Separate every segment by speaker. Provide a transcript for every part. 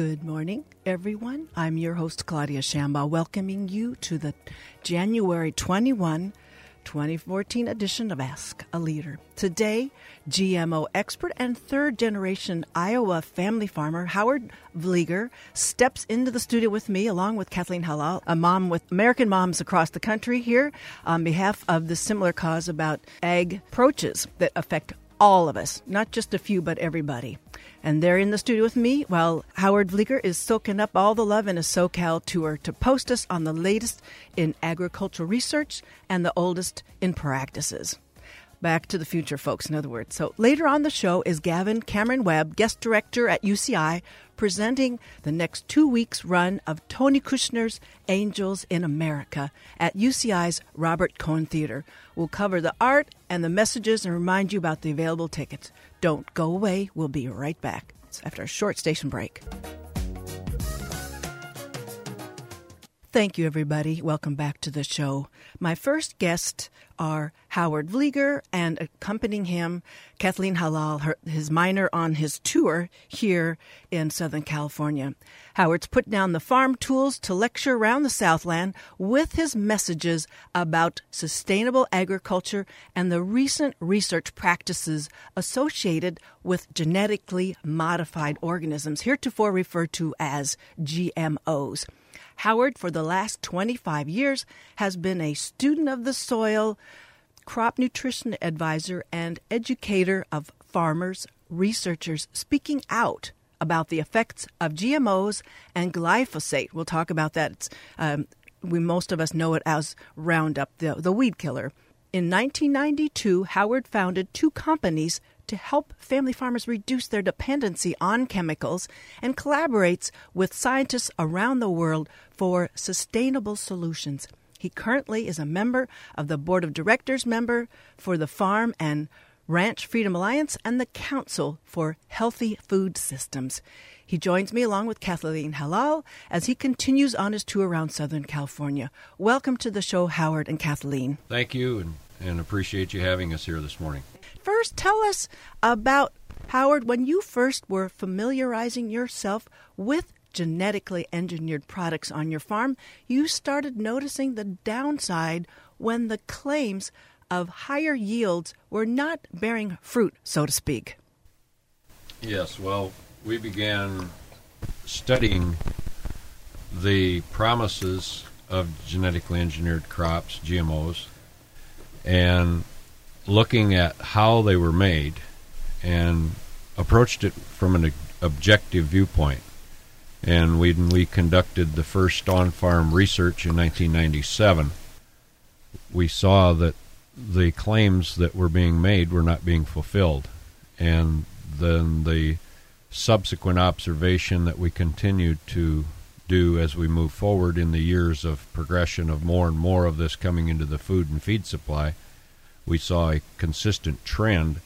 Speaker 1: Good morning, everyone. I'm your host, Claudia Shamba, welcoming you to the January 21, 2014 edition of Ask a Leader. Today, GMO expert and third generation Iowa family farmer Howard Vlieger steps into the studio with me, along with Kathleen Hallal, a mom with American moms across the country, here on behalf of the similar cause about ag approaches that affect all of us, not just a few, but everybody. And they're in the studio with me while Howard Vlieger is soaking up all the love in a SoCal tour to post us on the latest in agricultural research and the oldest in practices. Back to the future, folks, in other words. So later on the show is Gavin Cameron Webb, guest director at UCI, presenting the next two weeks' run of Tony Kushner's Angels in America at UCI's Robert Cohen Theater. We'll cover the art and the messages and remind you about the available tickets. Don't go away. We'll be right back after a short station break. Thank you, everybody. Welcome back to the show. My first guests are Howard Vlieger and accompanying him, Kathleen Hallal, her, his minor on his tour here in Southern California. Howard's put down the farm tools to lecture around the Southland with his messages about sustainable agriculture and the recent research practices associated with genetically modified organisms, heretofore referred to as GMOs. Howard, for the last 25 years, has been a student of the soil, crop nutrition advisor, and educator of farmers, researchers speaking out about the effects of GMOs and glyphosate. We'll talk about that. Um, we most of us know it as Roundup, the, the weed killer. In 1992, Howard founded two companies to help family farmers reduce their dependency on chemicals and collaborates with scientists around the world for sustainable solutions. He currently is a member of the board of directors member for the Farm and Ranch Freedom Alliance and the Council for Healthy Food Systems. He joins me along with Kathleen Hallal as he continues on his tour around Southern California. Welcome to the show, Howard and Kathleen.
Speaker 2: Thank you, and, and appreciate you having us here this morning
Speaker 1: first tell us about Howard when you first were familiarizing yourself with genetically engineered products on your farm, you started noticing the downside when the claims of higher yields were not bearing fruit, so to speak.
Speaker 2: Yes, well, we began studying the promises of genetically engineered crops, GMOs, and looking at how they were made and approached it from an objective viewpoint. And when we conducted the first on farm research in 1997, we saw that the claims that were being made were not being fulfilled. And then the subsequent observation that we continued to do as we move forward in the years of progression of more and more of this coming into the food and feed supply we saw a consistent trend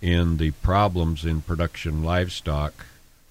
Speaker 2: in the problems in production livestock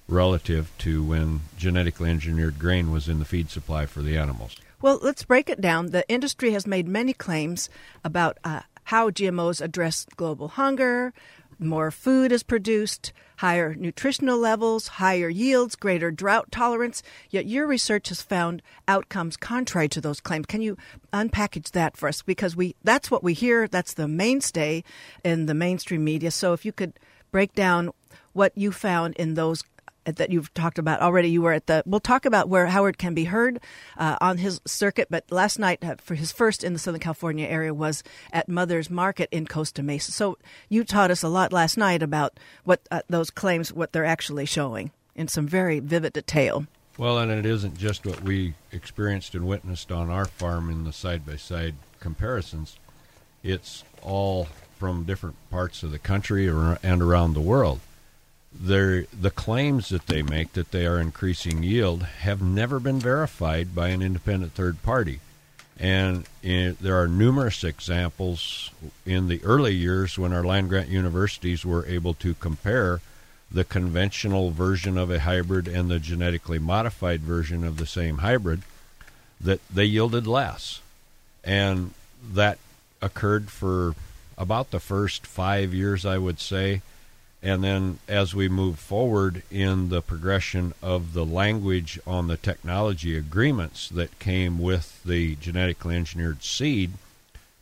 Speaker 2: relative to when genetically engineered grain was in the feed supply for the animals.
Speaker 1: Well, let's break it down. The industry has made many claims about uh, how GMOs address global hunger, more food is produced, higher nutritional levels, higher yields, greater drought tolerance. Yet your research has found outcomes contrary to those claims. Can you unpackage that for us? Because we that's what we hear. That's the mainstay in the mainstream media. So if you could break down what you found in those that you've talked about already. You were at the. We'll talk about where Howard can be heard uh, on his circuit. But last night, uh, for his first in the Southern California area, was at Mother's Market in Costa Mesa. So you taught us a lot last night about what uh, those claims, what they're actually showing in some very vivid detail.
Speaker 2: Well, and it isn't just what we experienced and witnessed on our farm in the side by side comparisons. It's all from different parts of the country and around the world the claims that they make that they are increasing yield have never been verified by an independent third party. And in, there are numerous examples in the early years when our land grant universities were able to compare the conventional version of a hybrid and the genetically modified version of the same hybrid that they yielded less. And that occurred for about the first five years, I would say And then as we move forward in the progression of the language on the technology agreements that came with the genetically engineered seed,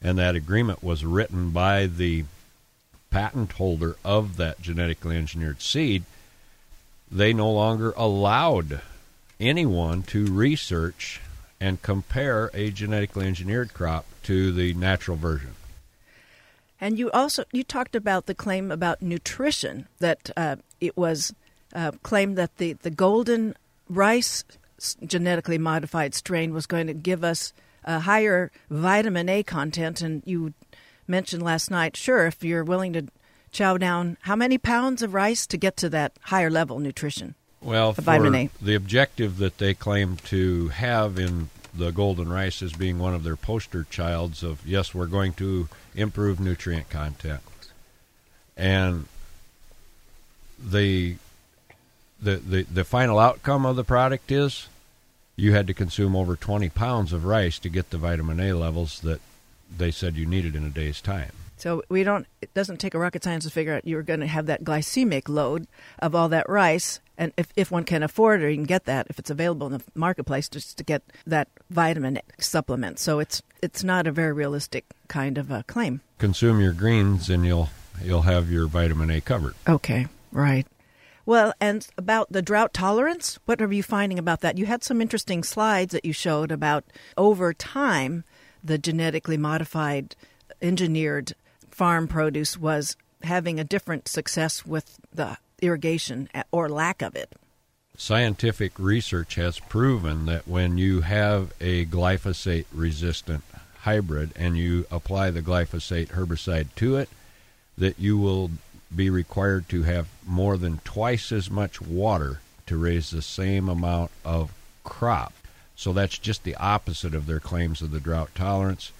Speaker 2: and that agreement was written by the patent holder of that genetically engineered seed, they no longer allowed anyone to research and compare a genetically engineered crop to the natural version.
Speaker 1: And you also you talked about the claim about nutrition that uh, it was uh, claimed that the the golden rice genetically modified strain was going to give us a higher vitamin A content, and you mentioned last night. Sure, if you're willing to chow down, how many pounds of rice to get to that higher level nutrition?
Speaker 2: Well,
Speaker 1: for vitamin A.
Speaker 2: the objective that they claim to have in the golden rice as being one of their poster childs of yes, we're going to improve nutrient content, and the the the, the final outcome of the product is you had to consume over 20 pounds of rice to get the vitamin A levels that they said you needed in a day's time.
Speaker 1: So we don't. It doesn't take a rocket science to figure out you're going to have that glycemic load of all that rice, and if if one can afford it, or you can get that if it's available in the marketplace, just to get that vitamin supplement. So it's it's not a very realistic kind of a claim.
Speaker 2: Consume your greens, and you'll you'll have your vitamin A covered.
Speaker 1: Okay, right. Well, and about the drought tolerance, what are you finding about that? You had some interesting slides that you showed about over time the genetically modified, engineered farm produce was having a different success with the irrigation or lack of it.
Speaker 2: Scientific research has proven that when you have a glyphosate resistant hybrid and you apply the glyphosate herbicide to it, that you will be required to have more than twice as much water to raise the same amount of crop. So that's just the opposite of their claims of the drought tolerance.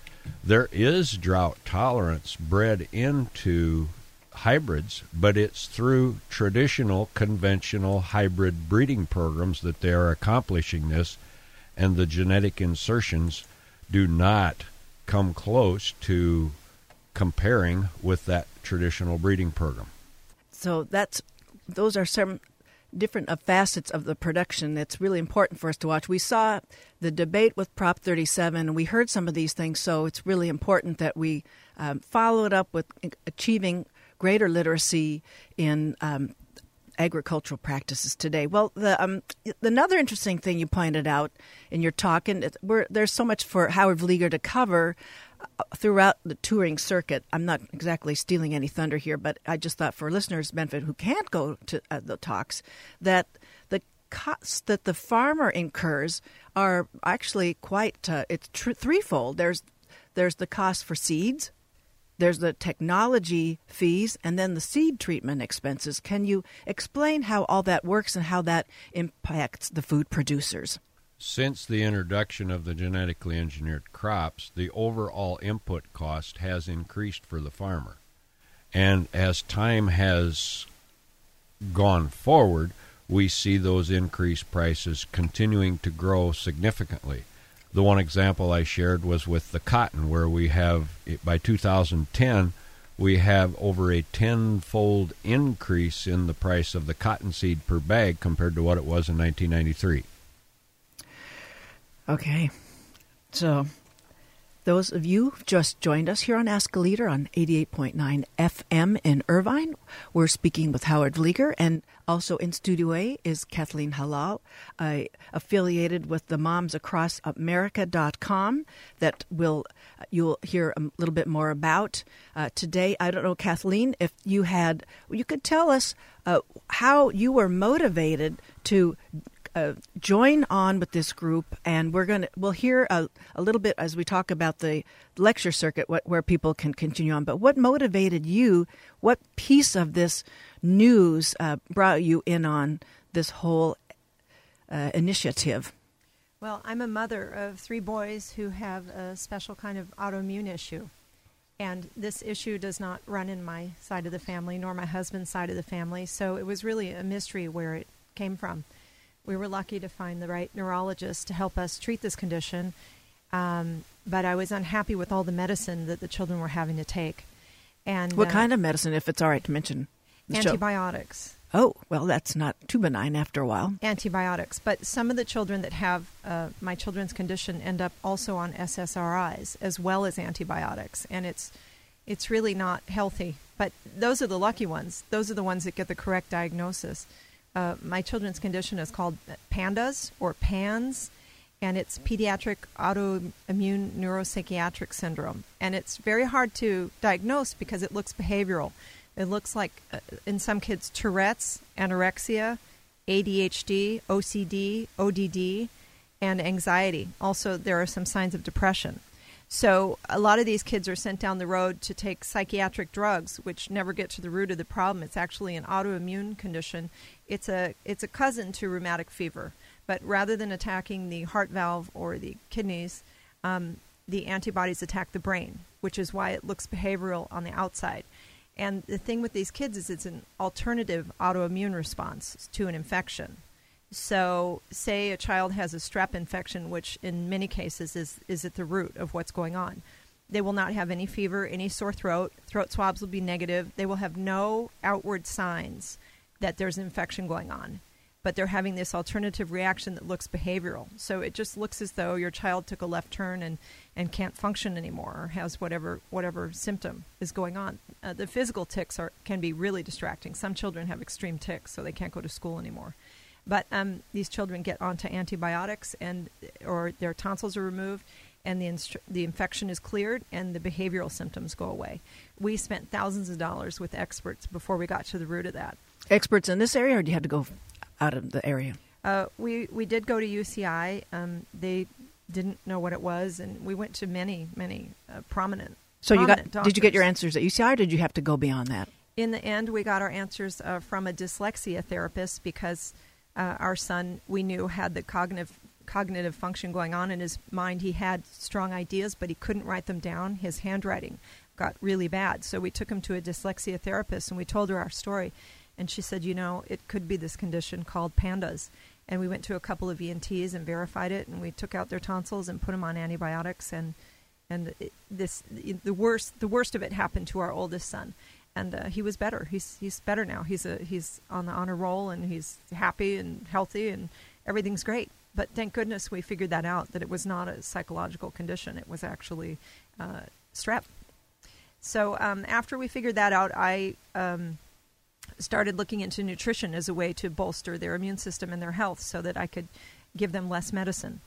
Speaker 2: There is drought tolerance bred into hybrids, but it's through traditional, conventional hybrid breeding programs that they are accomplishing this, and the genetic insertions do not come close to comparing with that traditional breeding program.
Speaker 1: So that's those are some different uh, facets of the production that's really important for us to watch. We saw the debate with Prop 37, and we heard some of these things, so it's really important that we um, follow it up with achieving greater literacy in um, agricultural practices today. Well, the, um, another interesting thing you pointed out in your talk, and there's so much for Howard Vlieger to cover throughout the touring circuit. I'm not exactly stealing any thunder here, but I just thought for listeners' benefit who can't go to uh, the talks that the costs that the farmer incurs are actually quite uh, it's tr- threefold. There's there's the cost for seeds, there's the technology fees, and then the seed treatment expenses. Can you explain how all that works and how that impacts the food producers?
Speaker 2: Since the introduction of the genetically engineered crops, the overall input cost has increased for the farmer. And as time has gone forward, we see those increased prices continuing to grow significantly. The one example I shared was with the cotton, where we have, by 2010, we have over a tenfold increase in the price of the cottonseed per bag compared to what it was in 1993.
Speaker 1: Okay. So those of you who've just joined us here on Ask a Leader on 88.9 FM in Irvine. We're speaking with Howard Vlieger, and also in Studio A is Kathleen Hallal, uh, affiliated with the momsacrossamerica.com that will you'll hear a little bit more about uh, today. I don't know, Kathleen, if you had, you could tell us uh, how you were motivated to uh, join on with this group, and we're going to we'll hear a, a little bit as we talk about the lecture circuit, what, where people can continue on. But what motivated you? What piece of this news uh, brought you in on this whole uh, initiative?
Speaker 3: Well, I'm a mother of three boys who have a special kind of autoimmune issue. And this issue does not run in my side of the family nor my husband's side of the family. So it was really a mystery where it came from we were lucky to find the right neurologist to help us treat this condition. Um, but I was unhappy with all the medicine that the children were having to take. And
Speaker 1: what
Speaker 3: uh,
Speaker 1: kind of medicine, if it's all right to mention?
Speaker 3: Antibiotics.
Speaker 1: Oh, well, that's not too benign after a while.
Speaker 3: Antibiotics. But some of the children that have uh, my children's condition end up also on SSRIs as well as antibiotics. And it's, it's really not healthy. But those are the lucky ones. Those are the ones that get the correct diagnosis. Uh, my children's condition is called PANDAS or PANS, and it's pediatric autoimmune neuropsychiatric syndrome. And it's very hard to diagnose because it looks behavioral. It looks like, uh, in some kids, Tourette's, anorexia, ADHD, OCD, ODD, and anxiety. Also, there are some signs of depression. So, a lot of these kids are sent down the road to take psychiatric drugs, which never get to the root of the problem. It's actually an autoimmune condition. It's a it's a cousin to rheumatic fever, but rather than attacking the heart valve or the kidneys, um, the antibodies attack the brain, which is why it looks behavioral on the outside. And the thing with these kids is it's an alternative autoimmune response to an infection. So, say a child has a strep infection, which in many cases is, is at the root of what's going on. They will not have any fever, any sore throat. Throat swabs will be negative. They will have no outward signs that there's an infection going on but they're having this alternative reaction that looks behavioral. So it just looks as though your child took a left turn and, and can't function anymore or has whatever whatever symptom is going on. Uh, the physical tics are can be really distracting. Some children have extreme tics, so they can't go to school anymore. But um, these children get onto antibiotics and or their tonsils are removed and the, instru- the infection is cleared and the behavioral symptoms go away. We spent thousands of dollars with experts before we got to the root of that.
Speaker 1: Experts in this area, or do you have to go out of the area?
Speaker 3: Uh, we we did go to UCI. Um, they didn't know what it was, and we went to many many uh, prominent.
Speaker 1: So
Speaker 3: prominent
Speaker 1: you got?
Speaker 3: Doctors.
Speaker 1: Did you get your answers at UCI, or did you have to go beyond that?
Speaker 3: In the end, we got our answers uh, from a dyslexia therapist because uh, our son we knew had the cognitive cognitive function going on in his mind. He had strong ideas, but he couldn't write them down. His handwriting got really bad, so we took him to a dyslexia therapist, and we told her our story and she said, you know, it could be this condition called pandas. And we went to a couple of ENTs and verified it, and we took out their tonsils and put them on antibiotics. And and it, this the worst the worst of it happened to our oldest son, and uh, he was better. He's he's better now. He's a he's on the honor roll, and he's happy and healthy, and everything's great. But thank goodness we figured that out that it was not a psychological condition. It was actually uh, strep. So um, after we figured that out, I. Um, started looking into nutrition as a way to bolster their immune system and their health so that I could give them less medicine.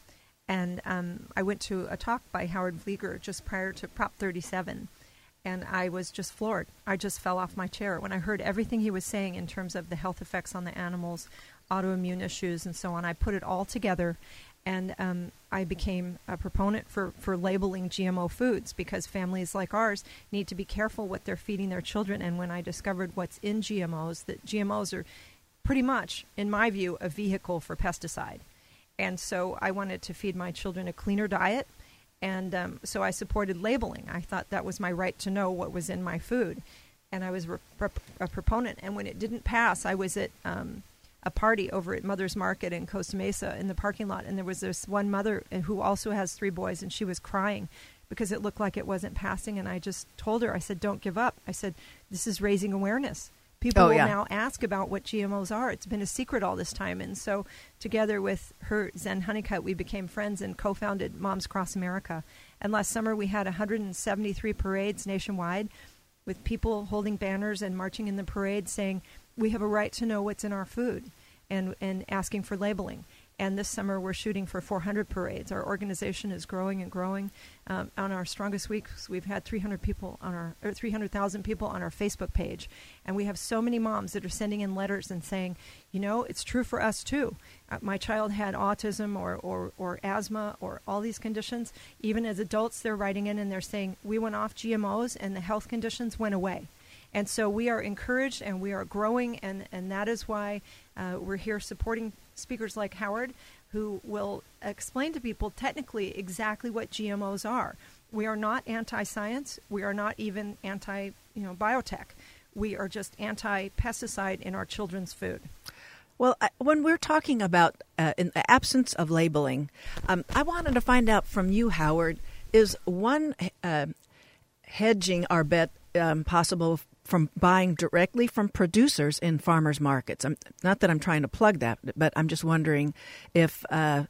Speaker 3: And um, I went to a talk by Howard Vlieger just prior to Prop 37, and I was just floored. I just fell off my chair when I heard everything he was saying in terms of the health effects on the animals, autoimmune issues, and so on. I put it all together, and um, I became a proponent for, for labeling GMO foods because families like ours need to be careful what they're feeding their children. And when I discovered what's in GMOs, that GMOs are pretty much, in my view, a vehicle for pesticide. And so I wanted to feed my children a cleaner diet. And um, so I supported labeling. I thought that was my right to know what was in my food. And I was re- a proponent. And when it didn't pass, I was at um, a party over at Mother's Market in Costa Mesa in the parking lot, and there was this one mother who also has three boys, and she was crying because it looked like it wasn't passing. And I just told her, I said, "Don't give up." I said, "This is raising awareness." People
Speaker 1: Oh,
Speaker 3: will
Speaker 1: yeah.
Speaker 3: now ask about what GMOs are. It's been a secret all this time, and so together with her Zen Honeycutt, we became friends and co-founded Moms Across America. And last summer, we had 173 parades nationwide with people holding banners and marching in the parade saying we have a right to know what's in our food and, and asking for labeling. And this summer we're shooting for 400 parades. Our organization is growing and growing. Um, on our strongest weeks, we've had 300 people on our or 300,000 people on our Facebook page, and we have so many moms that are sending in letters and saying, you know, it's true for us too. Uh, my child had autism or, or, or asthma or all these conditions. Even as adults, they're writing in and they're saying we went off GMOs and the health conditions went away. And so we are encouraged and we are growing, and, and that is why uh, we're here supporting speakers like Howard, who will explain to people technically exactly what GMOs are. We are not anti-science. We are not even anti, you know, biotech. We are just anti-pesticide in our children's food.
Speaker 1: Well, when we're talking about uh, in the absence of labeling, um, I wanted to find out from you, Howard, is one uh, hedging our bet um, possible from buying directly from producers in farmers markets? I'm, not that I'm trying to plug that, but I'm just wondering if uh,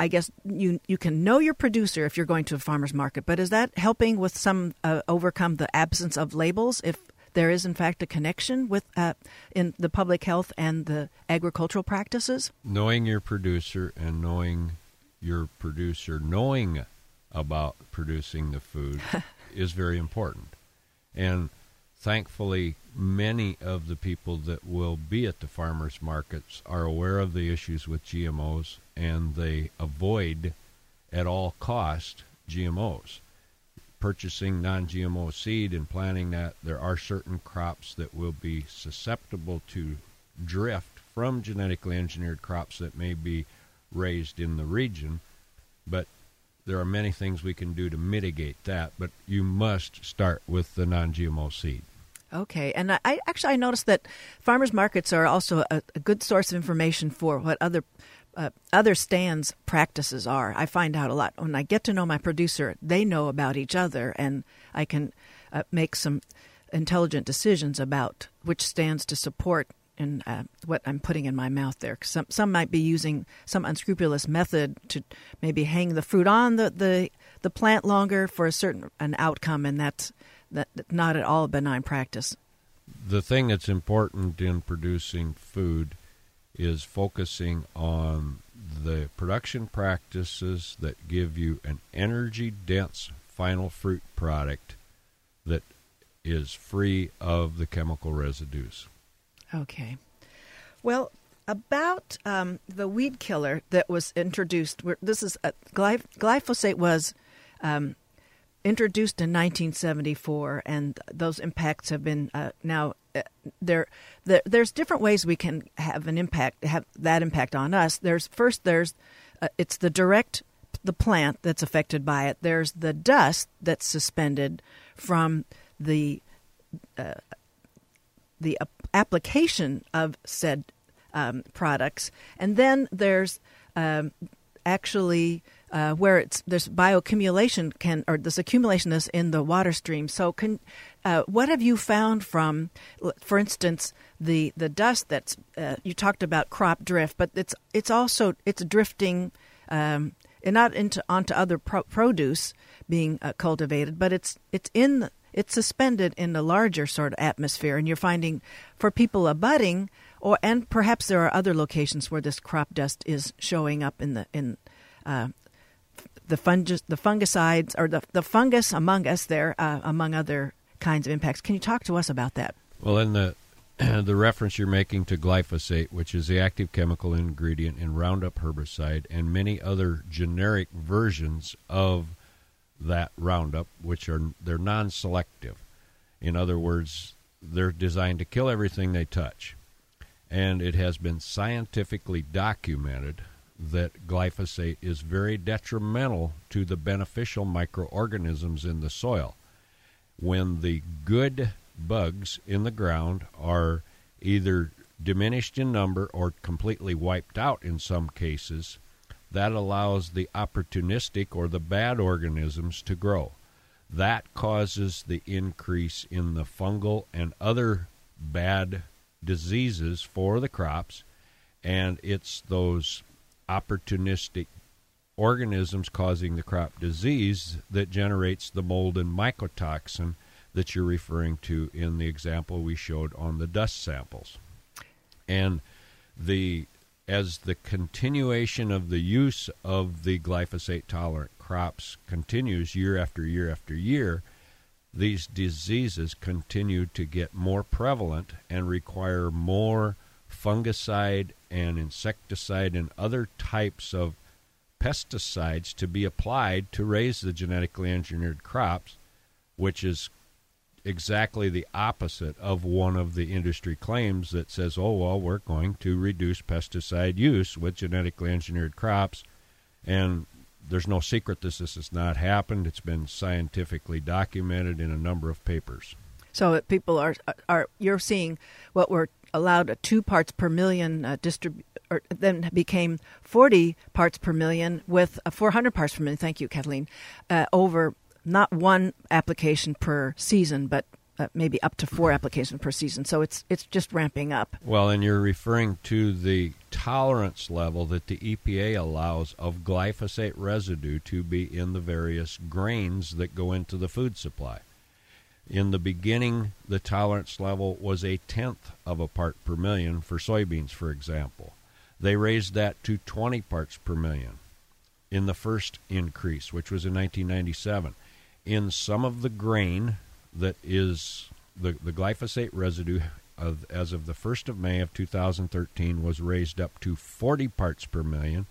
Speaker 1: I guess you you can know your producer if you're going to a farmers market, but is that helping with some uh, overcome the absence of labels? If there is in fact a connection with uh, in the public health and the agricultural practices.
Speaker 2: Knowing your producer and knowing your producer knowing about producing the food is very important, and thankfully, many of the people that will be at the farmers markets are aware of the issues with GMOs and they avoid at all cost GMOs. Purchasing non GMO seed and planting that, there are certain crops that will be susceptible to drift from genetically engineered crops that may be raised in the region, but there are many things we can do to mitigate that, but you must start with the non GMO seed.
Speaker 1: Okay, and I actually I noticed that farmers markets are also a, a good source of information for what other uh, other stands practices are. I find out a lot when I get to know my producer. They know about each other, and I can uh, make some intelligent decisions about which stands to support and uh, what I'm putting in my mouth there. Cause Some some might be using some unscrupulous method to maybe hang the fruit on the, the, the plant longer for a certain an outcome, and that's that not at all a benign practice.
Speaker 2: The thing that's important in producing food is focusing on the production practices that give you an energy dense final fruit product that is free of the chemical residues.
Speaker 1: Okay. Well, about um, the weed killer that was introduced, this is uh, glyph- glyphosate was um, introduced in 1974, and those impacts have been uh, now uh, there, there. There's different ways we can have an impact, have that impact on us. There's first, there's uh, it's the direct the plant that's affected by it. There's the dust that's suspended from the uh, the application of said um, products, and then there's um, actually uh, where it's there's bioaccumulation can or this accumulation is in the water stream. So, can uh, what have you found from, for instance, the the dust that's uh, you talked about crop drift, but it's it's also it's drifting. Um, and not into onto other pro- produce being uh, cultivated, but it's it's in it's suspended in the larger sort of atmosphere, and you're finding for people abutting, or and perhaps there are other locations where this crop dust is showing up in the in uh, the fungus, the fungicides, or the the fungus among us there, uh, among other kinds of impacts. Can you talk to us about that?
Speaker 2: Well, in the the reference you're making to glyphosate, which is the active chemical ingredient in Roundup herbicide, and many other generic versions of that Roundup, which are they're non-selective. In other words, they're designed to kill everything they touch. And it has been scientifically documented that glyphosate is very detrimental to the beneficial microorganisms in the soil. When the good bugs in the ground are either diminished in number or completely wiped out in some cases, that allows the opportunistic or the bad organisms to grow. That causes the increase in the fungal and other bad diseases for the crops, and it's those opportunistic organisms causing the crop disease that generates the mold and mycotoxin that you're referring to in the example we showed on the dust samples. And the as the continuation of the use of the glyphosate tolerant crops continues year after year after year, these diseases continue to get more prevalent and require more fungicide and insecticide and other types of pesticides to be applied to raise the genetically engineered crops, which is exactly the opposite of one of the industry claims that says, oh, well, we're going to reduce pesticide use with genetically engineered crops. And there's no secret this, this has not happened. It's been scientifically documented in a number of papers.
Speaker 1: So people are are you're seeing what were allowed at two parts per million uh, or then became 40 parts per million with uh, 400 parts per million. Thank you, Kathleen. Uh, over not one application per season, but uh, maybe up to four applications per season. So it's it's just ramping up.
Speaker 2: Well, and you're referring to the tolerance level that the EPA allows of glyphosate residue to be in the various grains that go into the food supply. In the beginning, the tolerance level was a tenth of a part per million for soybeans, for example. They raised that to 20 parts per million in the first increase, which was in 1997. In some of the grain that is the, the glyphosate residue of, as of the 1st of May of 2013 was raised up to 40 parts per million.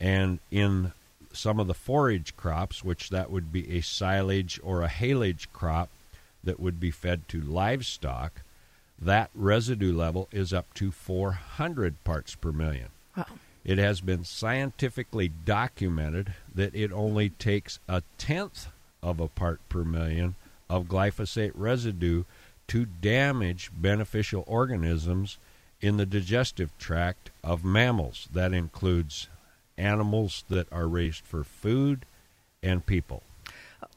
Speaker 2: And in some of the forage crops, which that would be a silage or a haylage crop that would be fed to livestock, that residue level is up to 400 parts per million.
Speaker 1: Wow.
Speaker 2: It has been scientifically documented that it only takes a tenth of a part per million of glyphosate residue to damage beneficial organisms in the digestive tract of mammals. That includes animals that are raised for food and people.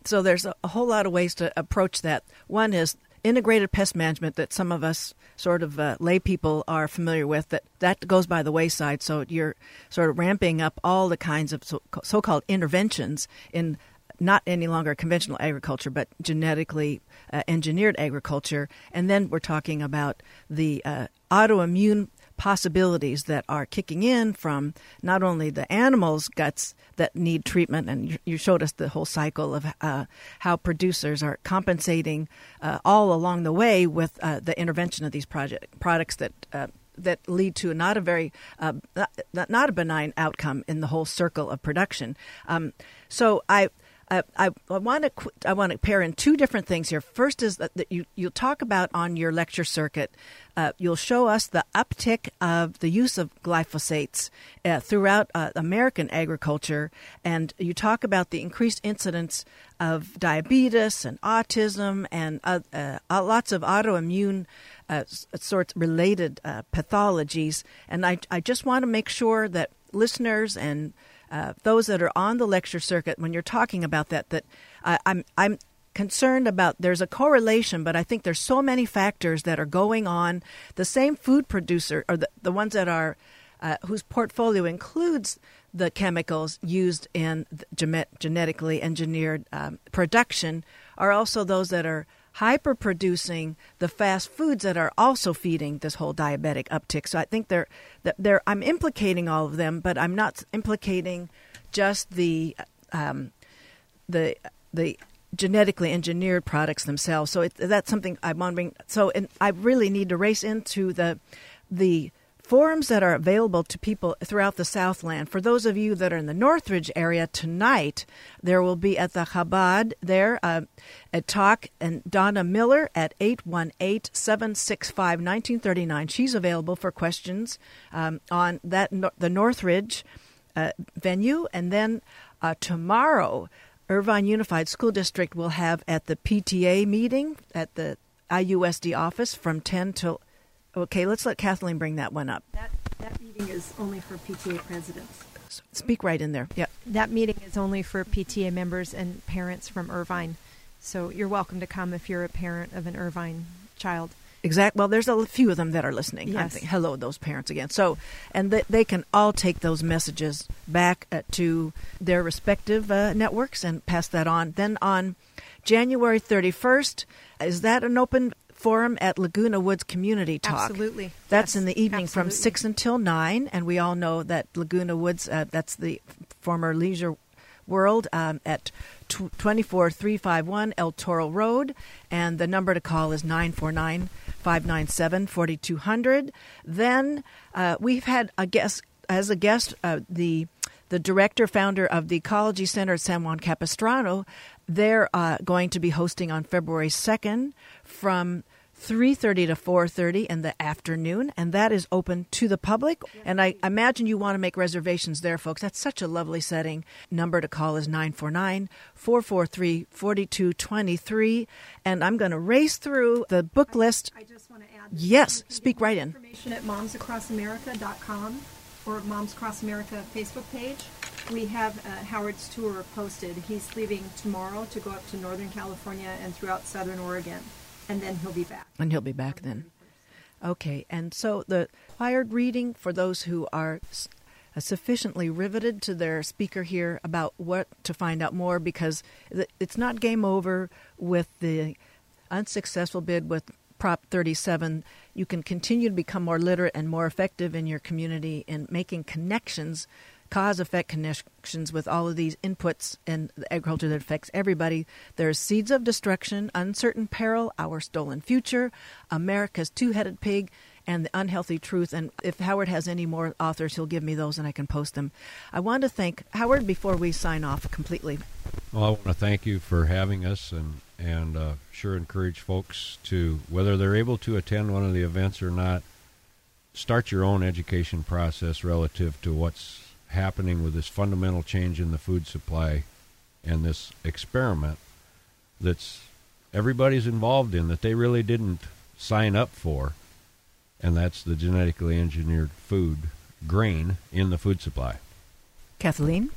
Speaker 1: So there's a, whole lot of ways to approach that. One is integrated pest management that some of us sort of uh, lay people are familiar with that that goes by the wayside so you're sort of ramping up all the kinds of so, so-called interventions in not any longer conventional agriculture but genetically uh, engineered agriculture and then we're talking about the uh, autoimmune possibilities that are kicking in from not only the animals' guts that need treatment, and you showed us the whole cycle of uh, how producers are compensating uh, all along the way with uh, the intervention of these project products that. Uh, that lead to not a very uh, not, not a benign outcome in the whole circle of production. Um, so I I, I, want to I want to pair in two different things here. First is that, that you you'll talk about on your lecture circuit. Uh, you'll show us the uptick of the use of glyphosates uh, throughout uh, American agriculture, and you talk about the increased incidence of diabetes and autism and uh, uh, lots of autoimmune. Uh, sorts related pathologies, and I, I just want to make sure that listeners and uh, those that are on the lecture circuit, when you're talking about that, that I, I'm I'm concerned about there's a correlation, but I think there's so many factors that are going on. The same food producer, or the, the ones that are uh, whose portfolio includes the chemicals used in genetically engineered um, production, are also those that are hyper producing the fast foods that are also feeding this whole diabetic uptick. So I think they're, they're I'm implicating all of them, but I'm not implicating just the um, the the genetically engineered products themselves. So it, that's something I'm wondering. So and I really need to race into the the forums that are available to people throughout the Southland. For those of you that are in the Northridge area tonight, there will be at the Chabad there uh, a talk, and Donna Miller at 818 765 1939. She's available for questions um, on that the Northridge uh, venue. And then uh, tomorrow, Irvine Unified School District will have at the PTA meeting at the IUSD office from 10 till Okay, let's let Kathleen bring that one up.
Speaker 3: That, that meeting is only for PTA presidents.
Speaker 1: Speak right in there. Yeah.
Speaker 3: That meeting is only for PTA members and parents from Irvine. So you're welcome to come if you're a parent of an Irvine child.
Speaker 1: Exactly. Well, there's a few of them that are listening.
Speaker 3: Yes.
Speaker 1: Thinking, hello, those parents again. So, and th- they can all take those messages back uh, to their respective uh, networks and pass that on. Then on January 31st, is that an open forum at Laguna Woods Community Talk.
Speaker 3: Absolutely.
Speaker 1: That's
Speaker 3: yes,
Speaker 1: in the evening
Speaker 3: absolutely.
Speaker 1: from 6 until 9. And we all know that Laguna Woods, uh, that's the former leisure world um, at 24351 El Toro Road. And the number to call is 949 597 4200. Then uh, we've had a guest, as a guest, uh, the the director founder of the Ecology Center at San Juan Capistrano. They're uh, going to be hosting on February 2nd from 3.30 to 4.30 in the afternoon and that is open to the public. And I imagine you want to make reservations there folks. That's such a lovely setting. Number to call is 949-443-4223 and i'm going to race through the book list.
Speaker 3: I just want to add
Speaker 1: yes speak right in.
Speaker 3: information at momsacrossamerica.com or moms across america facebook page. We have uh, howard's tour posted. He's leaving tomorrow to go up to northern california and throughout southern oregon and then he'll be back.
Speaker 1: And he'll be back then. Okay, and so the required reading for those who are uh, sufficiently riveted to their speaker here about what to find out more because it's not game over with the unsuccessful bid with Prop 37. You can continue to become more literate and more effective in your community in making connections cause effect connections with all of these inputs in the agriculture that affects everybody. There's seeds of destruction, uncertain peril, our stolen future, America's two headed pig, and the unhealthy truth. And if Howard has any more authors, he'll give me those and I can post them. I want to thank Howard before we sign off completely.
Speaker 2: Well, I want to thank you for having us and and uh, sure encourage folks to whether they're able to attend one of the events or not start your own education process relative to what's happening with this fundamental change in the food supply and this experiment that's everybody's involved in that they really didn't sign up for, and that's the genetically engineered food grain in the food supply.
Speaker 1: Kathleen?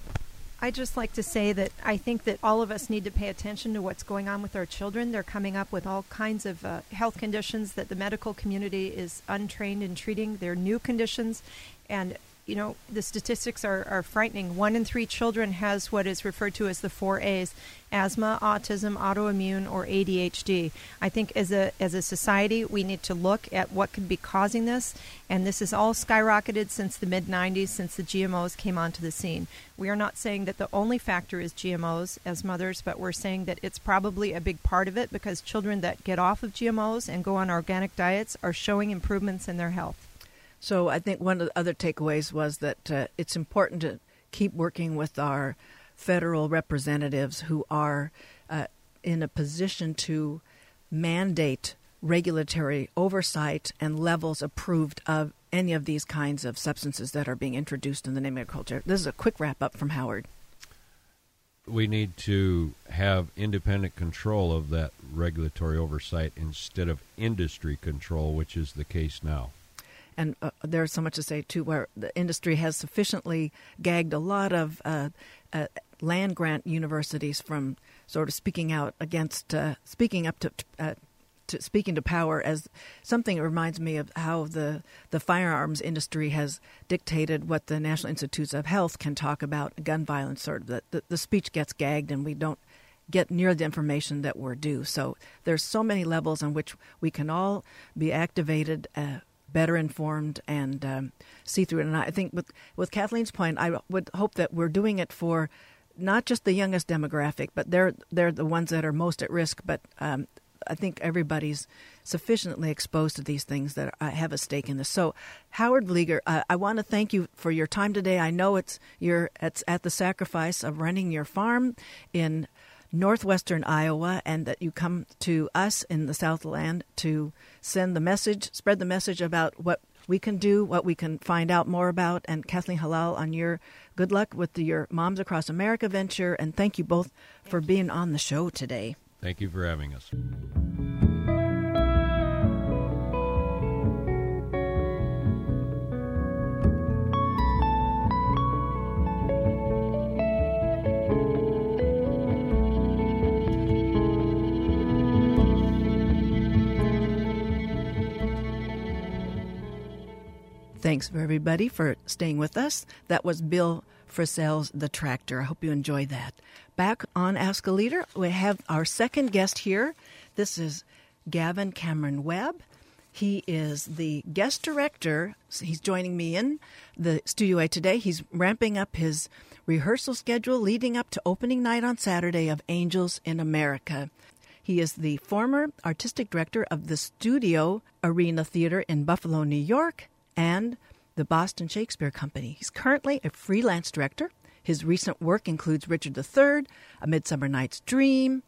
Speaker 3: I just like to say that I think that all of us need to pay attention to what's going on with our children. They're coming up with all kinds of uh, health conditions that the medical community is untrained in treating. They're new conditions, and you know, the statistics are, are frightening. One in three children has what is referred to as the four A's asthma, autism, autoimmune, or ADHD. I think as a, as a society, we need to look at what could be causing this. And this has all skyrocketed since the mid 90s, since the GMOs came onto the scene. We are not saying that the only factor is GMOs as mothers, but we're saying that it's probably a big part of it because children that get off of GMOs and go on organic diets are showing improvements in their health.
Speaker 1: So I think one of the other takeaways was that uh, it's important to keep working with our federal representatives who are uh, in a position to mandate regulatory oversight and levels approved of any of these kinds of substances that are being introduced in the name of agriculture. This is a quick wrap up from Howard.
Speaker 2: We need to have independent control of that regulatory oversight instead of industry control, which is the case now
Speaker 1: and uh, there's so much to say too, where the industry has sufficiently gagged a lot of uh, uh, land grant universities from sort of speaking out against, uh, speaking up to, uh, to. speaking to power as something that reminds me of how the, the firearms industry has dictated what the National Institutes of Health can talk about gun violence. Sort of the, the, the speech gets gagged, and we don't get near the information that we're due. So there's so many levels on which we can all be activated uh, better informed and um, see through it. And I think with with Kathleen's point, I would hope that we're doing it for not just the youngest demographic, but they're they're the ones that are most at risk. But um, I think everybody's sufficiently exposed to these things that I have a stake in this. So, Howard Vlieger, uh, I want to thank you for your time today. I know it's you're it's at the sacrifice of running your farm in northwestern Iowa, and that you come to us in the Southland to send the message, spread the message about what we can do, what we can find out more about. And Kathleen Hallal, on your good luck with the, your Moms Across America venture, and thank you both for being on the show today.
Speaker 2: Thank you for having us.
Speaker 1: Thanks for everybody for staying with us. That was Bill Frisell's The Tractor. I hope you enjoyed that. Back on Ask a Leader, we have our second guest here. This is Gavin Cameron Webb. He is the guest director. He's joining me in the studio today. He's ramping up his rehearsal schedule leading up to opening night on Saturday of Angels in America. He is the former artistic director of the Studio Arena Theater in Buffalo, New York, and the Boston Shakespeare Company. He's currently a freelance director. His recent work includes Richard III, A Midsummer Night's Dream,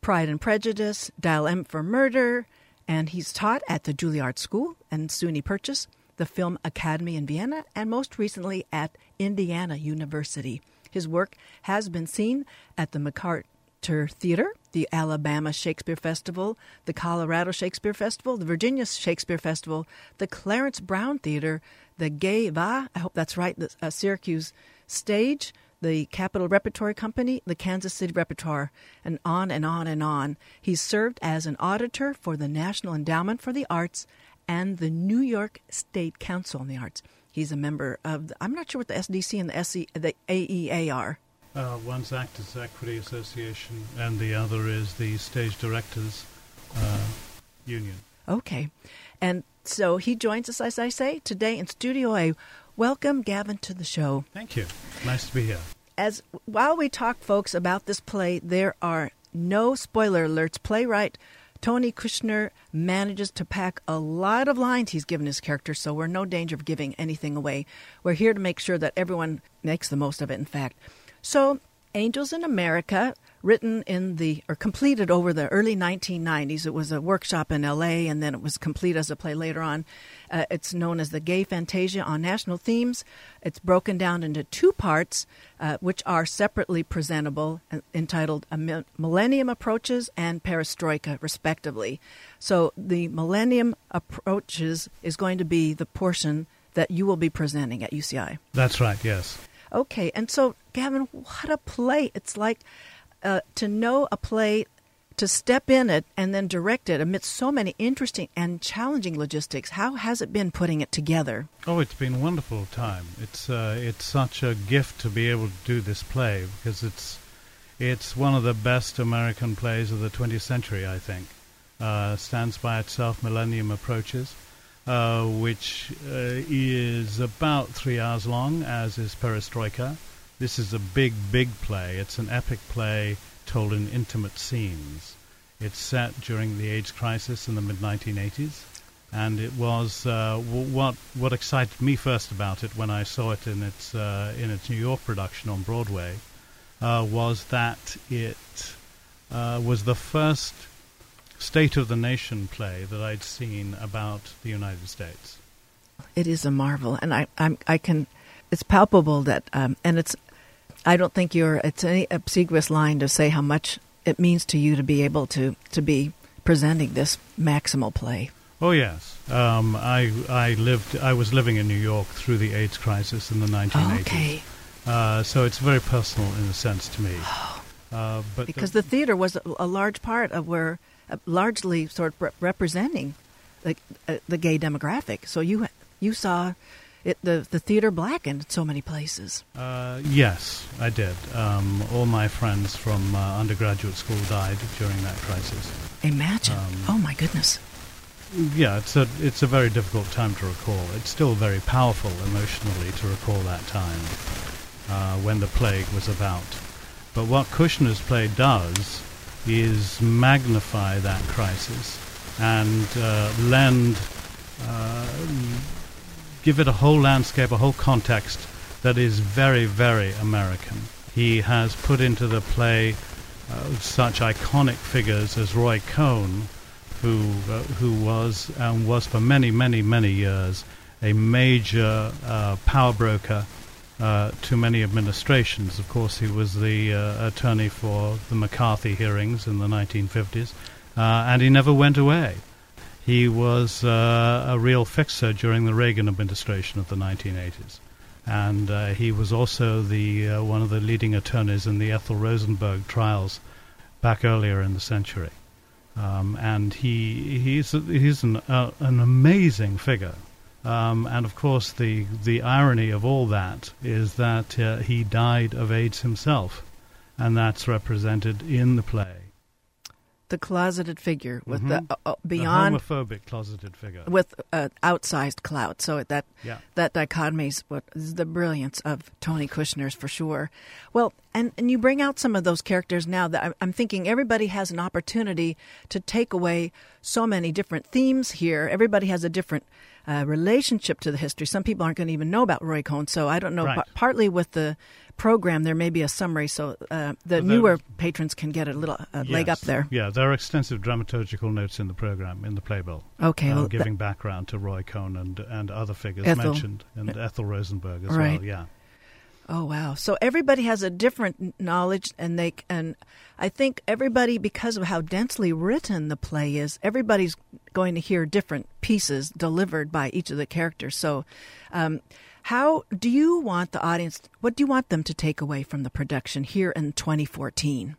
Speaker 1: Pride and Prejudice, Dial M for Murder, and he's taught at the Juilliard School and SUNY Purchase, the Film Academy in Vienna, and most recently at Indiana University. His work has been seen at the McCarter Theater, the Alabama Shakespeare Festival, the Colorado Shakespeare Festival, the Virginia Shakespeare Festival, the Clarence Brown Theater, the Geva, I hope that's right, the uh, Syracuse Stage, the Capital Repertory Company, the Kansas City Repertoire, and on and on and on. He's served as an auditor for the National Endowment for the Arts and the New York State Council on the Arts. He's a member of, the, I'm not sure what the SDC and the, SC, the AEA are.
Speaker 4: Uh, one's Actors Equity Association, and the other is the Stage Directors uh, Union.
Speaker 1: Okay. And so he joins us, as I say, today in Studio A. Welcome, Gavin, to the show.
Speaker 4: Thank you. Nice to be here.
Speaker 1: As while we talk, folks, about this play, there are no spoiler alerts. Playwright Tony Kushner manages to pack a lot of lines he's given his character, so we're no danger of giving anything away. We're here to make sure that everyone makes the most of it, in fact. So, Angels in America written in the or completed over the early 1990s. It was a workshop in LA and then it was complete as a play later on. Uh, it's known as the Gay Fantasia on National Themes. It's broken down into two parts, uh, which are separately presentable, uh, entitled Millennium Approaches and Perestroika, respectively. So the Millennium Approaches is going to be the portion that you will be presenting at UCI.
Speaker 4: That's right, yes.
Speaker 1: Okay, and so, Gavin, what a play. It's like uh, to know a play, to step in it and then direct it amidst so many interesting and challenging logistics. How has it been putting it together?
Speaker 4: Oh, it's been a wonderful time. It's uh, it's such a gift to be able to do this play because it's it's one of the best American plays of the 20th century. I think uh, stands by itself. Millennium approaches. Uh, which uh, is about three hours long, as is Perestroika. This is a big, big play. It's an epic play told in intimate scenes. It's set during the AIDS crisis in the mid 1980s, and it was uh, w- what what excited me first about it when I saw it in its uh, in its New York production on Broadway uh, was that it was the first state of the nation play that I'd seen about the United States.
Speaker 1: It is a marvel, and I I'm, I can it's palpable that um, and it's I don't think you're it's any obsequious line to say how much it means to you to be able to to be presenting this maximal play.
Speaker 4: Oh yes, um, I I lived I was living in New York through the AIDS crisis in the 1980s.
Speaker 1: Okay.
Speaker 4: Uh, so it's very personal in a sense to me.
Speaker 1: Uh, but because the, the, theater was a, large part of where, largely sort of re- representing the, uh, the gay demographic. So you you saw it, the the theater blackened in so many places.
Speaker 4: Uh, yes, I did. Um, all my friends from uh, undergraduate school died during that crisis.
Speaker 1: Imagine! Um, oh my goodness.
Speaker 4: Yeah, it's a it's a very difficult time to recall. It's still very powerful emotionally to recall that time uh, when the plague was about. But what Kushner's play does is magnify that crisis and uh, lend uh, give it a whole landscape, a whole context that is very, very American. He has put into the play uh, such iconic figures as Roy Cohn, who uh, who was and was for many, many, many years a major uh, power broker uh, to many administrations. Of course, he was the uh, attorney for the McCarthy hearings in the 1950s, uh, and he never went away. He was uh, a real fixer during the Reagan administration of the 1980s. And uh, he was also the uh, one of the leading attorneys in the Ethel Rosenberg trials back earlier in the century. Um, and he he's he's an an amazing figure. Um, and of course, the the irony of all that is that uh, he died of AIDS himself, and that's represented in the play
Speaker 1: the closeted figure with
Speaker 4: mm-hmm.
Speaker 1: the uh, uh, beyond
Speaker 4: the homophobic closeted figure
Speaker 1: with uh, outsized clout. So that yeah. that dichotomy is what is the brilliance of Tony Kushner's for sure. Well, and and you bring out some of those characters now that I'm thinking everybody has an opportunity to take away so many different themes here. Everybody has a different uh, relationship to the history. Some people aren't going to even know about Roy Cohn, so I don't know.
Speaker 4: Right.
Speaker 1: partly with the program, there may be a summary so uh, the newer patrons can get a little uh,
Speaker 4: yes.
Speaker 1: leg up there.
Speaker 4: Yeah, there are extensive dramaturgical notes in the program, in the playbill.
Speaker 1: Okay.
Speaker 4: Uh,
Speaker 1: well,
Speaker 4: giving background to Roy Cohn and, and other figures
Speaker 1: Ethel.
Speaker 4: mentioned, and Ethel Rosenberg as
Speaker 1: right.
Speaker 4: well, yeah.
Speaker 1: Oh wow! So everybody has a different knowledge, and they and I think everybody, because of how densely written the play is, everybody's going to hear different pieces delivered by each of the characters. So, um, How do you want the audience? What do you want them to take away from the production here in 2014?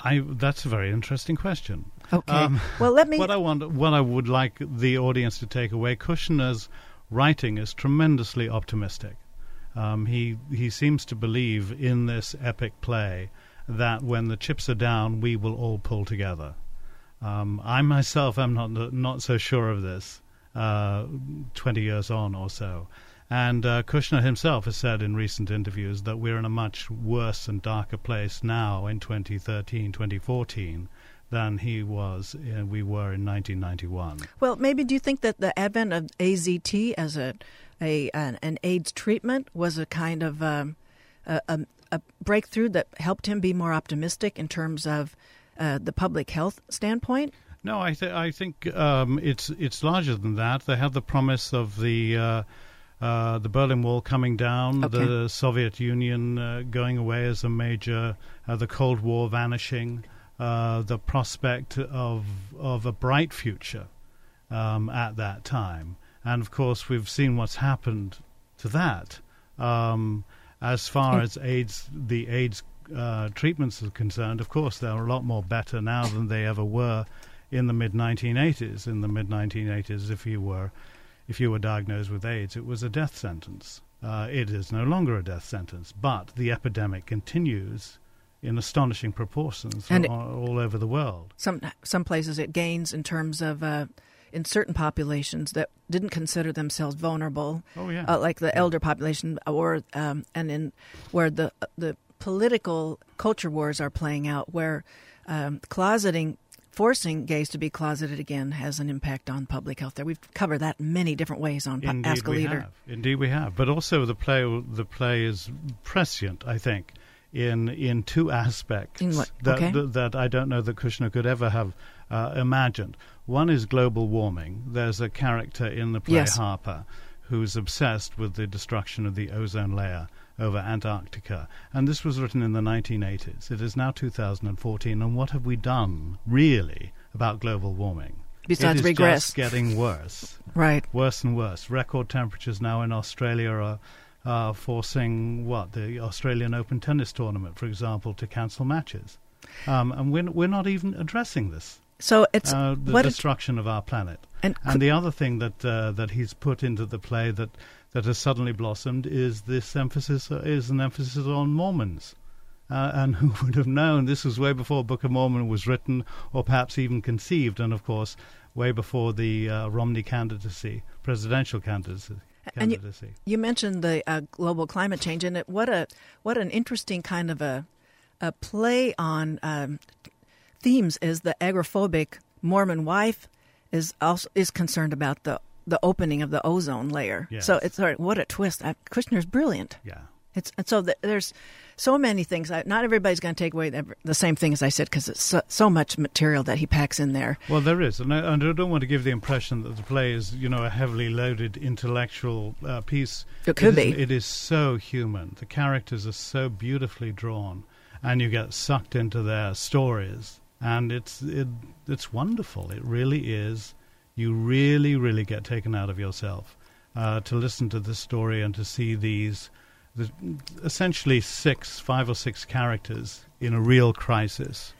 Speaker 4: I, that's a very interesting question.
Speaker 1: Okay.
Speaker 4: Um,
Speaker 1: well, let me.
Speaker 4: What I want, what I would like the audience to take away, Kushner's writing is tremendously optimistic. Um, he he seems to believe in this epic play that when the chips are down, we will all pull together. Um, I myself am not not so sure of this. Uh, Twenty years on or so, and uh, Kushner himself has said in recent interviews that we're in a much worse and darker place now in 2013, 2014 than he was uh, we were in 1991.
Speaker 1: Well, maybe do you think that the advent of AZT as a, a an, an AIDS treatment was a kind of um, a, a, a, breakthrough that helped him be more optimistic in terms of uh, the public health standpoint?
Speaker 4: No, I, th- I think um, it's it's larger than that. They had the promise of the. Uh, uh, the Berlin Wall coming down,
Speaker 1: okay.
Speaker 4: the Soviet Union uh, going away as a major, uh, the Cold War vanishing, uh, the prospect of of a bright future um, at that time. And of course, we've seen what's happened to that. Um, as far as AIDS, the AIDS uh, treatments are concerned, of course, they're a lot more better now than they ever were in the mid 1980s. In the mid 1980s, if you were if you were diagnosed with AIDS, it was a death sentence. Uh, it is no longer a death sentence, but the epidemic continues in astonishing proportions
Speaker 1: and
Speaker 4: all, all, over the world.
Speaker 1: Some some places it gains in terms of uh, in certain populations that didn't consider themselves vulnerable.
Speaker 4: Oh yeah,
Speaker 1: uh, like the
Speaker 4: yeah.
Speaker 1: elder population, or um, and in where the the political culture wars are playing out, where um, closeting. Forcing gays to be closeted again has an impact on public health. There, we've covered that many different ways on
Speaker 4: Indeed
Speaker 1: Ask a
Speaker 4: we
Speaker 1: Leader.
Speaker 4: Have. Indeed, we have. But also, the play the play is prescient. I think in in two aspects
Speaker 1: in what?
Speaker 4: that,
Speaker 1: okay.
Speaker 4: that, that I don't know that Kushner could ever have uh, imagined. One is global warming. There's a character in the play
Speaker 1: yes.
Speaker 4: Harper who's obsessed with the destruction of the ozone layer over Antarctica. And this was written in the 1980s. It is now 2014, and what have we done really about global warming?
Speaker 1: Besides
Speaker 4: it is
Speaker 1: regress,
Speaker 4: just getting worse.
Speaker 1: right.
Speaker 4: Worse and worse. Record temperatures now in Australia are uh, forcing what the Australian Open tennis tournament, for example, to cancel matches, um, and we're we're not even addressing this.
Speaker 1: So it's
Speaker 4: uh, the destruction of our planet.
Speaker 1: And,
Speaker 4: and the other thing that uh, that he's put into the play that that has suddenly blossomed is this emphasis uh, is an emphasis on Mormons. Uh, and who would have known this was way before Book of Mormon was written, or perhaps even conceived, and of course, way before the uh, Romney candidacy, presidential candidacy.
Speaker 1: And you, you, mentioned the uh, global climate change, and it, what a what an interesting kind of a a play on um, themes is the agoraphobic Mormon wife is also is concerned about the the opening of the ozone layer.
Speaker 4: Yes.
Speaker 1: So it's sorry, what a twist! I, Kushner's brilliant.
Speaker 4: Yeah.
Speaker 1: It's and so the, there's so many things. I, not everybody's going to take away the, the, same thing as I said because it's so, so, much material that he packs in there.
Speaker 4: Well, there is, and I, and I, don't want to give the impression that the play is, you know, a heavily loaded intellectual uh, piece.
Speaker 1: It could
Speaker 4: it
Speaker 1: be.
Speaker 4: It is so human. The characters are so beautifully drawn, and you get sucked into their stories, and it's it, it's wonderful. It really is. You really, really get taken out of yourself uh, to listen to this story and to see these the, essentially six, five or six characters in a real crisis.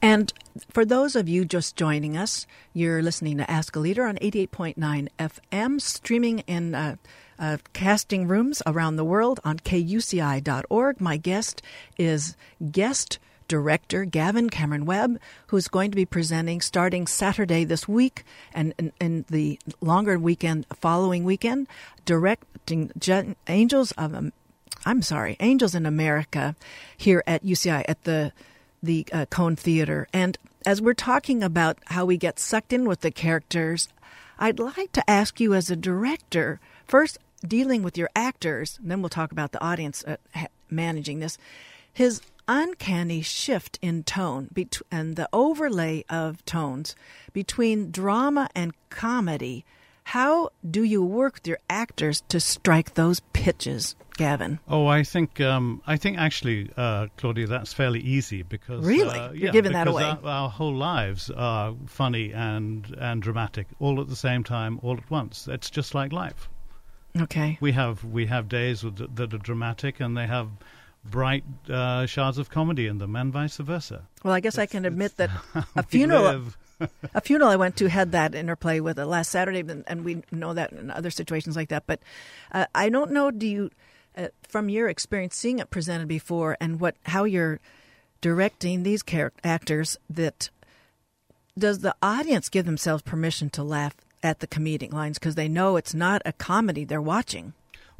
Speaker 1: And for those of you just joining us, you're listening to Ask a Leader on 88.9 FM, streaming in uh, uh, casting rooms around the world on kuci.org. My guest is guest director Gavin Cameron Webb, who's going to be presenting starting Saturday this week and in the longer weekend following weekend, directing Angels of I'm sorry, Angels in America here at UCI at the the uh, Cohen Theater. And as we're talking about how we get sucked in with the characters, I'd like to ask you as a director, first dealing with your actors, and then we'll talk about the audience uh, managing this. His uncanny shift in tone bet- and the overlay of tones between drama and comedy. How do you work with your actors to strike those pitches, Gavin?
Speaker 4: Oh, I think um, I think actually, uh, Claudia, that's fairly easy because
Speaker 1: really,
Speaker 4: uh,
Speaker 1: you're
Speaker 4: yeah,
Speaker 1: giving that away.
Speaker 4: Our, our, whole lives are funny and and dramatic all at the same time, all at once. It's just like life.
Speaker 1: Okay.
Speaker 4: We have we have days with- that are dramatic, and they have bright uh, shards of comedy in them, and vice versa.
Speaker 1: Well, I guess I can admit that a funeral. A funeral I went to had that interplay with it last Saturday, and, and we know that in other situations like that. But uh, I don't know. Do you, uh, from your experience seeing it presented before, and what how you're directing these char- actors, that does the audience give themselves permission to laugh at the comedic lines because they know it's not a comedy they're watching?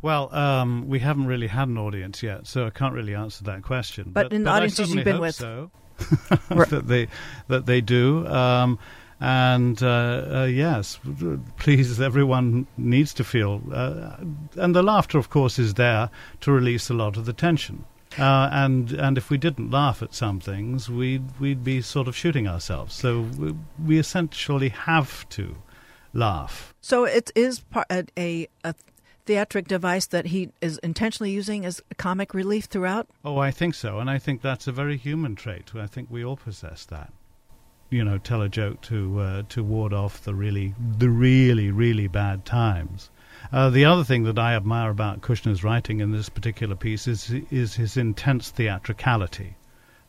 Speaker 4: Well, um, we haven't really had an audience yet, so I can't really answer that question.
Speaker 1: But in the
Speaker 4: I
Speaker 1: audiences you've been with-
Speaker 4: so
Speaker 1: Right.
Speaker 4: that they that they do. Um, and uh, uh, yes, please, everyone needs to feel, uh, and the laughter, of course, is there to release a lot of the tension. Uh, and and if we didn't laugh at some things, we'd we'd be sort of shooting ourselves. So we, we essentially have to laugh.
Speaker 1: So it is part, a, a, a theatric device that he is intentionally using as comic relief throughout.
Speaker 4: Oh, I think so, and I think that's a very human trait. I think we all possess that. You know, tell a joke to uh, to ward off the really the really really bad times. Uh, the other thing that I admire about Kushner's writing in this particular piece is is his intense theatricality,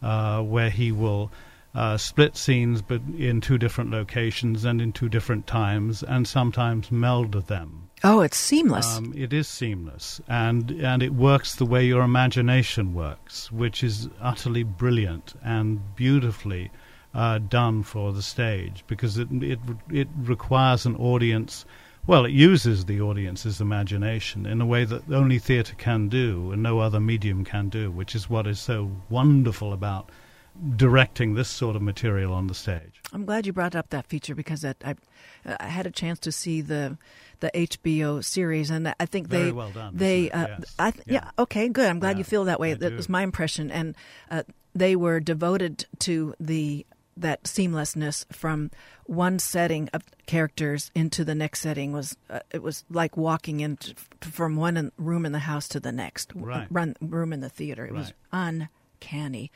Speaker 4: uh, where he will uh, split scenes but in two different locations and in two different times, and sometimes meld them.
Speaker 1: Oh, it's seamless.
Speaker 4: Um, it is seamless, and and it works the way your imagination works, which is utterly brilliant and beautifully uh, done for the stage because it it it requires an audience. Well, it uses the audience's imagination in a way that only theatre can do and no other medium can do, which is what is so wonderful about directing this sort of material on the stage.
Speaker 1: I'm glad you brought up that feature because that I, I had a chance to see the the HBO series, and I think
Speaker 4: Very
Speaker 1: they
Speaker 4: well done,
Speaker 1: They, uh,
Speaker 4: Yes.
Speaker 1: I th- yeah.
Speaker 4: Yeah.
Speaker 1: okay, good. I'm glad
Speaker 4: Yeah,
Speaker 1: you feel that way.
Speaker 4: I
Speaker 1: that
Speaker 4: do.
Speaker 1: was my impression, and uh, they were devoted to the that seamlessness from one setting of characters into the next setting was uh, it was like walking in from one in, room in the house to the next
Speaker 4: Right.
Speaker 1: run, room in the theater. It was uncanny.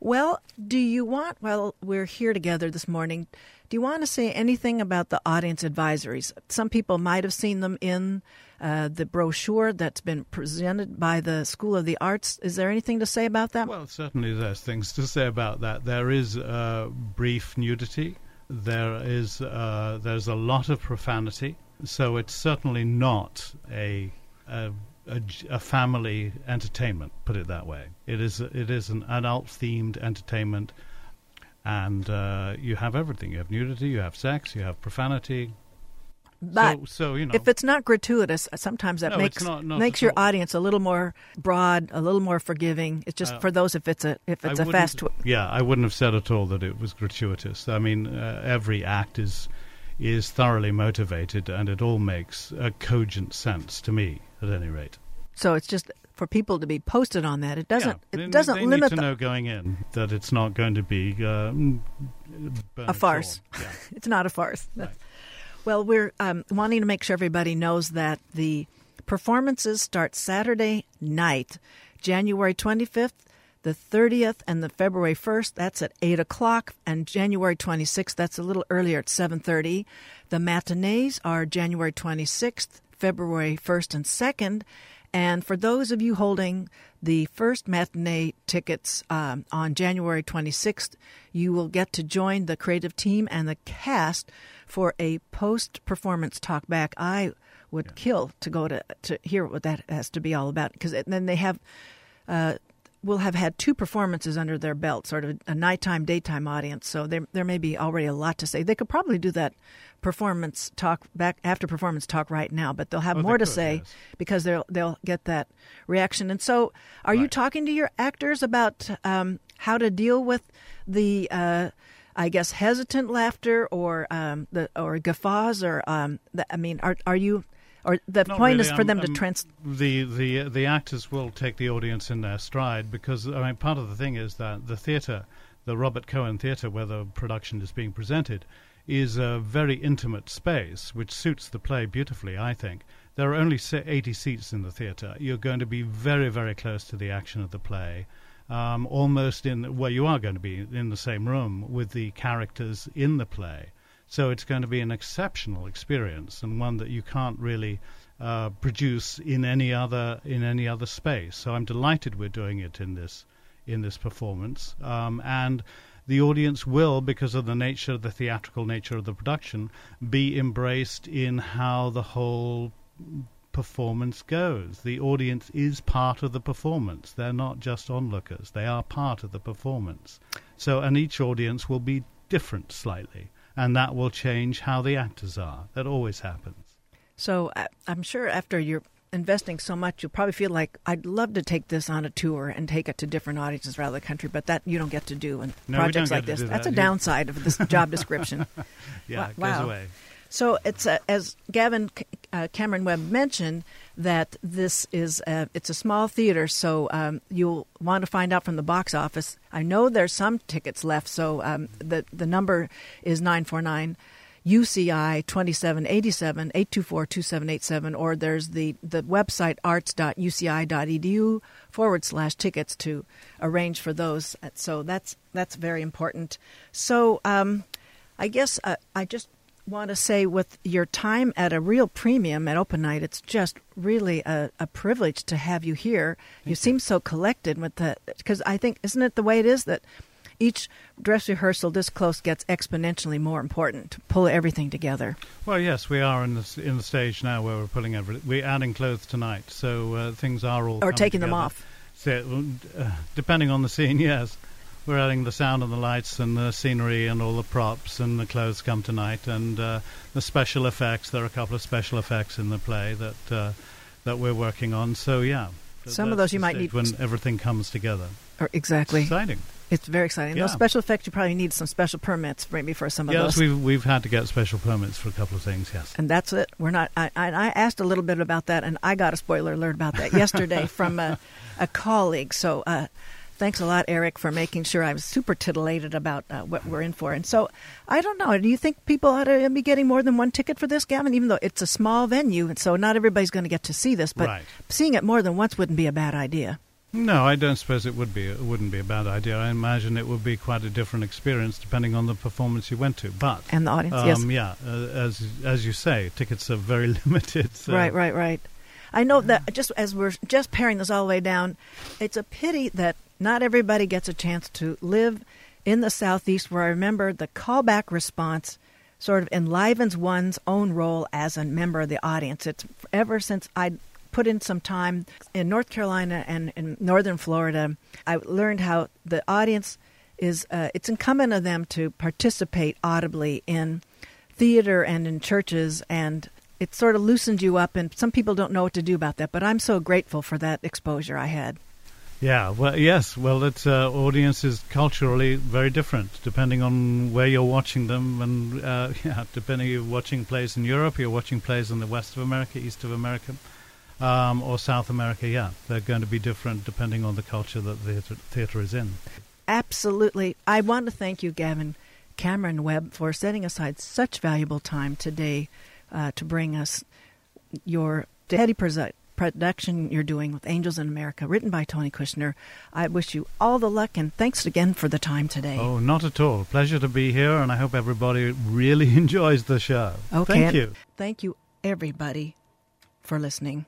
Speaker 1: Well, do you want, well, we're here together this morning, do you want to say anything about the audience advisories? Some people might have seen them in uh, the brochure that's been presented by the School of the Arts. Is there anything to say about that?
Speaker 4: Well, certainly there's things to say about that. There is uh, brief nudity. There is uh, there's a lot of profanity. So it's certainly not a a family entertainment. Put it that way. It is it is an adult themed entertainment, and uh, you have everything. You have nudity. You have sex. You have profanity.
Speaker 1: but
Speaker 4: so, so you know.
Speaker 1: if it's not gratuitous, sometimes that
Speaker 4: No,
Speaker 1: makes
Speaker 4: not- not
Speaker 1: makes your
Speaker 4: all.
Speaker 1: audience a little more broad, a little more forgiving. It's just
Speaker 4: Uh,
Speaker 1: for those if it's a if it's
Speaker 4: I
Speaker 1: a fast. Tw-
Speaker 4: yeah, I wouldn't have said at all that it was gratuitous. I mean, uh, every act is is thoroughly motivated, and it all makes a cogent sense to me, at any rate.
Speaker 1: so it's just for people to be posted on that. It doesn't.
Speaker 4: Yeah,
Speaker 1: it doesn't
Speaker 4: they
Speaker 1: limit
Speaker 4: need to
Speaker 1: the,
Speaker 4: know going in that it's not going to be um,
Speaker 1: A farce.
Speaker 4: Yeah.
Speaker 1: It's not a farce.
Speaker 4: Right.
Speaker 1: Well, we're um, wanting to make sure everybody knows that the performances start Saturday night, January 25th, the 30th, and the February 1st. That's at 8 o'clock. And January 26th, that's a little earlier at 7.30. The matinees are January 26th, February 1st and 2nd. And for those of you holding the first matinee tickets um, on January 26th, you will get to join the creative team and the cast for a post performance talk back. I would kill to go to to hear what that has to be all about because then they have uh, will have had two performances under their belt, sort of a nighttime, daytime audience. So there there may be already a lot to say. They could probably do that performance talk back after performance talk right now, but they'll have
Speaker 4: Oh, they
Speaker 1: more to
Speaker 4: could,
Speaker 1: say
Speaker 4: yes.
Speaker 1: because they'll they'll get that reaction. And so, are you talking to your actors about um, how to deal with the? Uh, I guess hesitant laughter or um, the or guffaws or um, the, I mean, are are you? Or the
Speaker 4: Not
Speaker 1: point
Speaker 4: really.
Speaker 1: is for them to
Speaker 4: I'm-
Speaker 1: trans.
Speaker 4: the the the actors will take the audience in their stride because I mean part of the thing is that the theatre, the Robert Cohen Theatre, where the production is being presented, is a very intimate space which suits the play beautifully. I think there are only 80 seats in the theatre. You're going to be very very close to the action of the play. Um, almost in well, you are going to be in the same room with the characters in the play. So it's going to be an exceptional experience and one that you can't really uh, produce in any other in any other space. So I'm delighted we're doing it in this in this performance, um, and the audience will, because of the nature, the theatrical nature of the production, be embraced in how the whole performance goes. The audience is part of the performance. They're not just onlookers. They are part of the performance. So, and each audience will be different slightly, and that will change how the actors are. That always happens.
Speaker 1: So uh, I'm sure after you're investing so much, you'll probably feel like I'd love to take this on a tour and take it to different audiences around the country, but that you don't get to do in
Speaker 4: No,
Speaker 1: projects like this. That's
Speaker 4: that.
Speaker 1: a downside of this job description.
Speaker 4: Yeah,
Speaker 1: Wa-
Speaker 4: it goes away.
Speaker 1: So it's uh, as Gavin uh, Cameron Webb mentioned that this is uh, it's a small theater, so um, you'll want to find out from the box office. I know there's some tickets left, so um, the the number is nine four nine. UCI 2787 824 2787, or there's the, the website arts.uci.edu forward slash tickets to arrange for those. So that's that's very important. So um, I guess uh, I just want to say with your time at a real premium at Open Night, it's just really a, a privilege to have you here. you seem so collected with the because I think isn't it the way it is that each dress rehearsal this close gets exponentially more important to pull everything together.
Speaker 4: Well, yes, we are in the in the stage now where we're pulling everything we're adding clothes tonight, so uh, things are all
Speaker 1: Or taking them off.
Speaker 4: So, uh, depending on the scene, yes, we're adding the sound and the lights and the scenery and all the props and the clothes come tonight and uh, the special effects. There are a couple of special effects in the play that uh, that we're working on. So yeah,
Speaker 1: Some of those you might need-
Speaker 4: when everything comes together.
Speaker 1: Or exactly.
Speaker 4: It's exciting.
Speaker 1: It's very exciting. Those special effects, you probably need some special permits maybe for some of
Speaker 4: Yes,
Speaker 1: those.
Speaker 4: Yes, we've we've had to get special permits for a couple of things. Yes.
Speaker 1: and that's it. We're not. I, I I asked a little bit about that, and I got a spoiler alert about that yesterday from a, a colleague. So uh, thanks a lot, Eric, for making sure I was super titillated about uh, what we're in for. And so I don't know. Do you think people ought to be getting more than one ticket for this, Gavin? Even though it's a small venue, and so not everybody's going to get to see this, but
Speaker 4: Right.
Speaker 1: seeing it more than once wouldn't be a bad idea.
Speaker 4: No, I don't suppose it would be. It wouldn't be a bad idea. I imagine it would be quite a different experience depending on the performance you went to. But
Speaker 1: And the audience,
Speaker 4: um,
Speaker 1: yes.
Speaker 4: yeah, uh, as as you say, tickets are very limited. So.
Speaker 1: Right, right, right. I know that just as we're just paring this all the way down, it's a pity that not everybody gets a chance to live in the southeast where I remember the callback response sort of enlivens one's own role as a member of the audience. It's ever since I put in some time in North Carolina and in northern Florida, I learned how the audience is uh, it's incumbent on them to participate audibly in theater and in churches and it sort of loosened you up and some people don't know what to do about that but i'm so grateful for that exposure i had
Speaker 4: Yeah, well, yes, well, it's uh, audience is culturally very different depending on where you're watching them, and uh, yeah, depending you're watching plays in Europe, you're watching plays in the west of America, east of America, um, or South America. Yeah, they're going to be different depending on the culture that the theater, theater is in.
Speaker 1: absolutely i want to thank you gavin cameron webb for setting aside such valuable time today uh, to bring us your steady pres- production you're doing with Angels in America, written by Tony Kushner. I wish you all the luck and thanks again for the time today.
Speaker 4: Oh, not at all. Pleasure to be here, and I hope everybody really enjoys the show.
Speaker 1: Okay.
Speaker 4: Thank you.
Speaker 1: Thank you, everybody, for listening.